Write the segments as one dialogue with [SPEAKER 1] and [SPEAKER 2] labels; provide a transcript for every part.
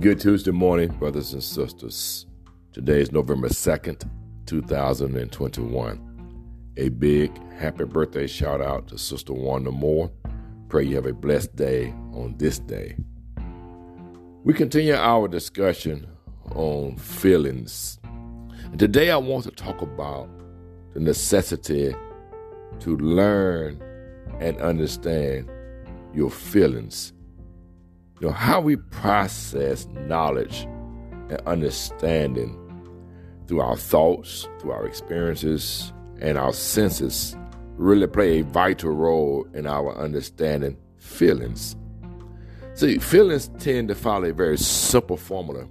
[SPEAKER 1] Good Tuesday morning, brothers and sisters. Today is November 2nd, 2021. A big happy birthday shout out to Sister Wanda Moore. Pray you have a blessed day on this day. We continue our discussion on feelings. And today I want to talk about the necessity to learn and understand your feelings you know, how we process knowledge and understanding through our thoughts, through our experiences, and our senses really play a vital role in our understanding feelings. See, feelings tend to follow a very simple formula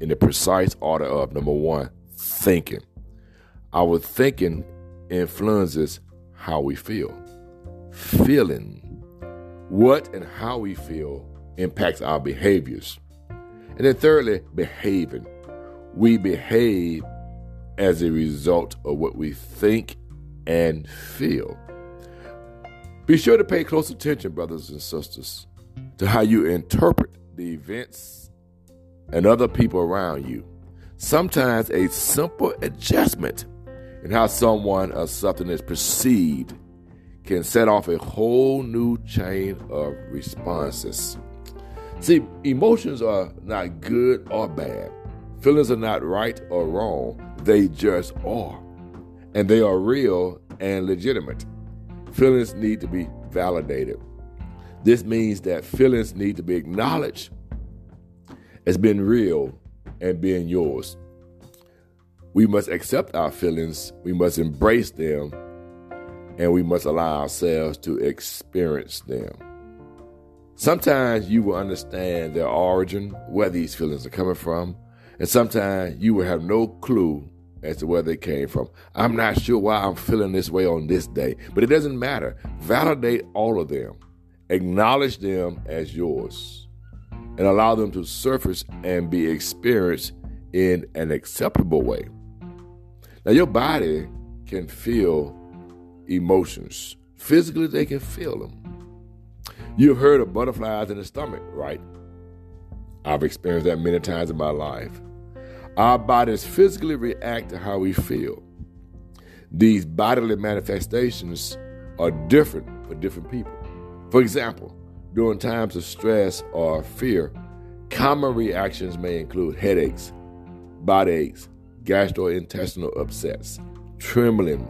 [SPEAKER 1] in the precise order of number one, thinking. Our thinking influences how we feel. Feeling what and how we feel impacts our behaviors. And then, thirdly, behaving. We behave as a result of what we think and feel. Be sure to pay close attention, brothers and sisters, to how you interpret the events and other people around you. Sometimes a simple adjustment in how someone or something is perceived can set off a whole new chain of responses. See, emotions are not good or bad. Feelings are not right or wrong. They just are. And they are real and legitimate. Feelings need to be validated. This means that feelings need to be acknowledged as being real and being yours. We must accept our feelings, we must embrace them, and we must allow ourselves to experience them. Sometimes you will understand their origin, where these feelings are coming from, and sometimes you will have no clue as to where they came from. I'm not sure why I'm feeling this way on this day, but it doesn't matter. Validate all of them, acknowledge them as yours, and allow them to surface and be experienced in an acceptable way. Now, your body can feel emotions, physically, they can feel them. You've heard of butterflies in the stomach, right? I've experienced that many times in my life. Our bodies physically react to how we feel. These bodily manifestations are different for different people. For example, during times of stress or fear, common reactions may include headaches, body aches, gastrointestinal upsets, trembling,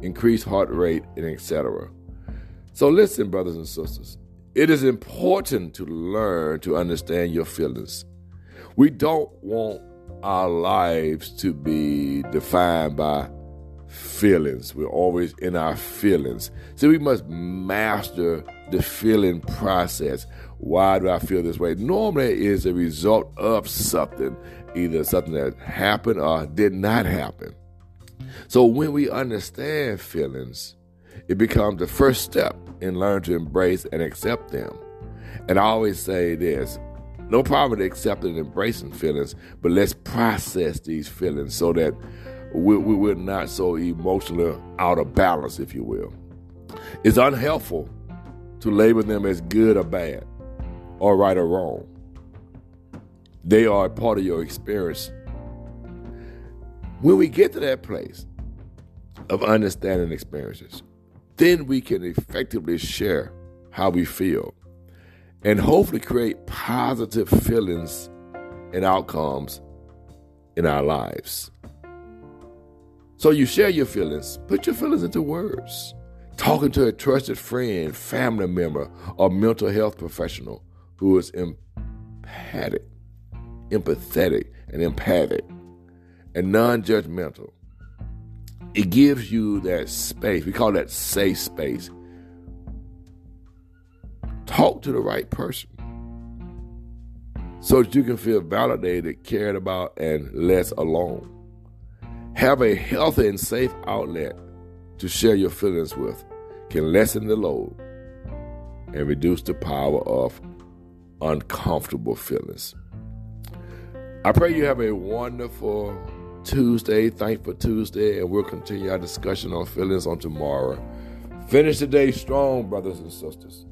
[SPEAKER 1] increased heart rate, and etc. So listen, brothers and sisters, it is important to learn to understand your feelings. We don't want our lives to be defined by feelings. We're always in our feelings. So we must master the feeling process. Why do I feel this way? Normally, it is a result of something, either something that happened or did not happen. So when we understand feelings, it becomes the first step in learning to embrace and accept them. And I always say this no problem with accepting and embracing feelings, but let's process these feelings so that we, we, we're not so emotionally out of balance, if you will. It's unhelpful to label them as good or bad, or right or wrong. They are a part of your experience. When we get to that place of understanding experiences, then we can effectively share how we feel and hopefully create positive feelings and outcomes in our lives. So you share your feelings, put your feelings into words. Talking to a trusted friend, family member, or mental health professional who is empathic, empathetic, and empathic, and non judgmental it gives you that space. We call that safe space. Talk to the right person so that you can feel validated, cared about, and less alone. Have a healthy and safe outlet to share your feelings with can lessen the load and reduce the power of uncomfortable feelings. I pray you have a wonderful Tuesday. Thankful Tuesday, and we'll continue our discussion on feelings on tomorrow. Finish the day strong, brothers and sisters.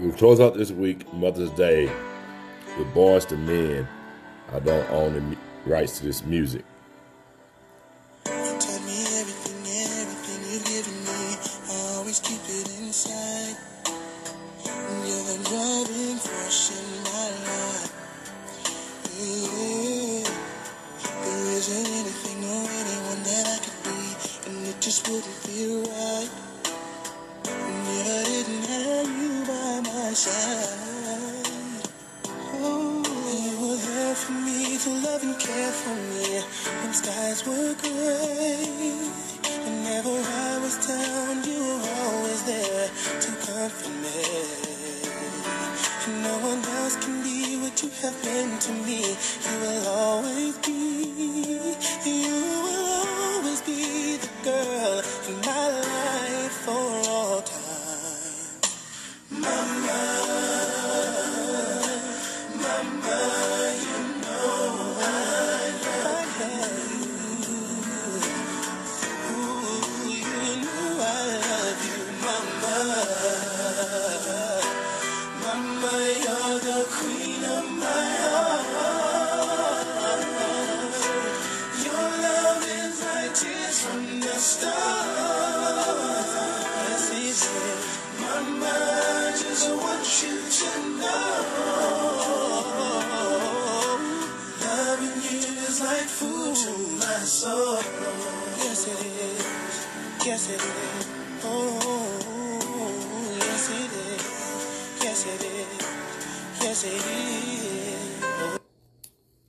[SPEAKER 1] We close out this week, Mother's Day with Boyz II Men. I don't own the rights to this music.
[SPEAKER 2] love and care for me when skies were gray. Whenever I was down, you were always there to comfort me. And no one else can be what you have been to me. You will always be.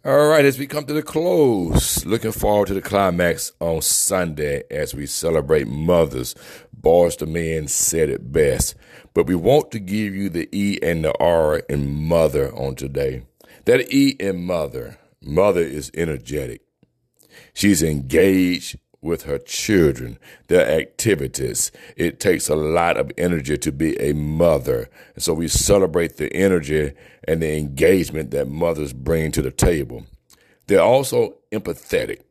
[SPEAKER 1] All right, as we come to the close, looking forward to the climax on Sunday as we celebrate mothers. Boyz II Men said it best. But we want to give you the E and the R in mother on today. That E in mother, mother is energetic. She's engaged with her children, their activities. It takes a lot of energy to be a mother. And so we celebrate the energy and the engagement that mothers bring to the table. They're also empathetic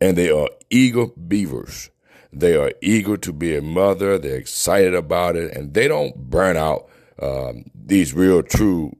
[SPEAKER 1] and they are eager beavers. They are eager to be a mother. They're excited about it and they don't burn out um, these real true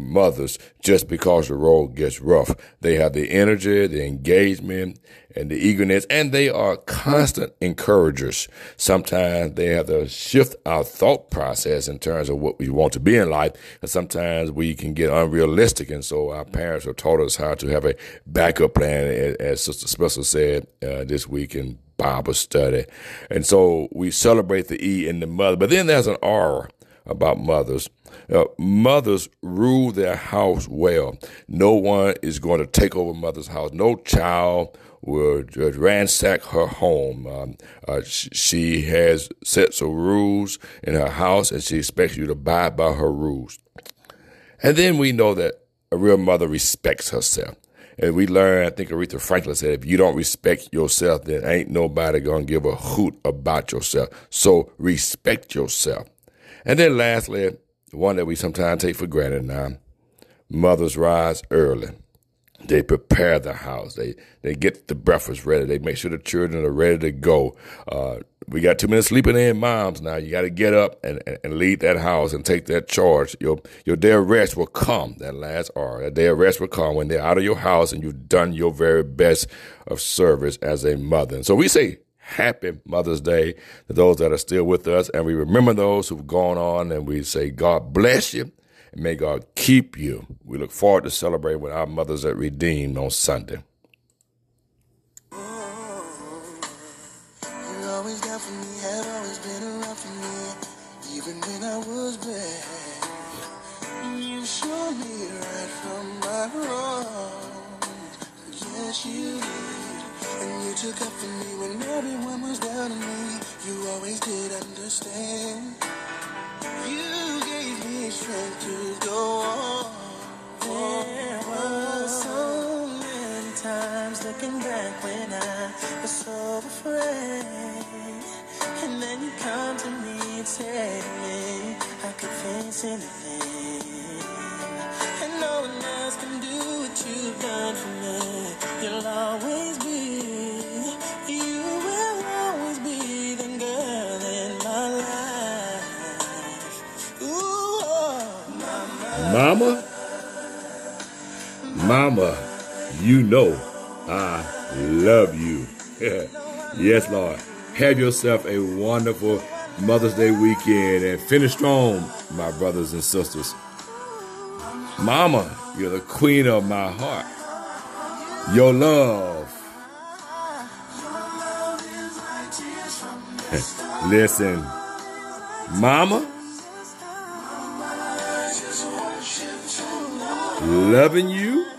[SPEAKER 1] mothers just because the road gets rough. They have the energy, the engagement, and the eagerness, and they are constant encouragers. Sometimes they have to shift our thought process in terms of what we want to be in life, and sometimes we can get unrealistic. And so our parents have taught us how to have a backup plan, as Sister Spencer said uh, this week in Bible study. And so we celebrate the E in the mother, but then there's an R about mothers. Uh, mothers rule their house well. No one is going to take over mother's house. No child will ransack her home. Um, uh, she has sets of rules in her house, and she expects you to abide by her rules. And then we know that a real mother respects herself. And we learn, I think Aretha Franklin said, if you don't respect yourself, then ain't nobody gonna give a hoot about yourself. So respect yourself. And then lastly, one that we sometimes take for granted now, mothers rise early. They prepare the house. They they get the breakfast ready. They make sure the children are ready to go. Uh, we got too many sleeping in moms now. You got to get up and, and, and, lead that house and take that charge. Your your day of rest will come. That last hour, that day of rest will come when they're out of your house and you've done your very best of service as a mother. And so we say happy Mother's Day to those that are still with us, and we remember those who've gone on, and we say God bless you and may God keep you. We look forward to celebrating with our mothers at Redeemed on Sunday.
[SPEAKER 2] you did. You for me when everyone was down on me. You always did understand. You gave me strength to go on. There was so many times looking back when I
[SPEAKER 1] Mama, Mama, you know I love you. yes, Lord. Have yourself a wonderful Mother's Day weekend and finish strong, my brothers and sisters. Mama, you're the queen of my heart. Your love. Listen, Mama, loving you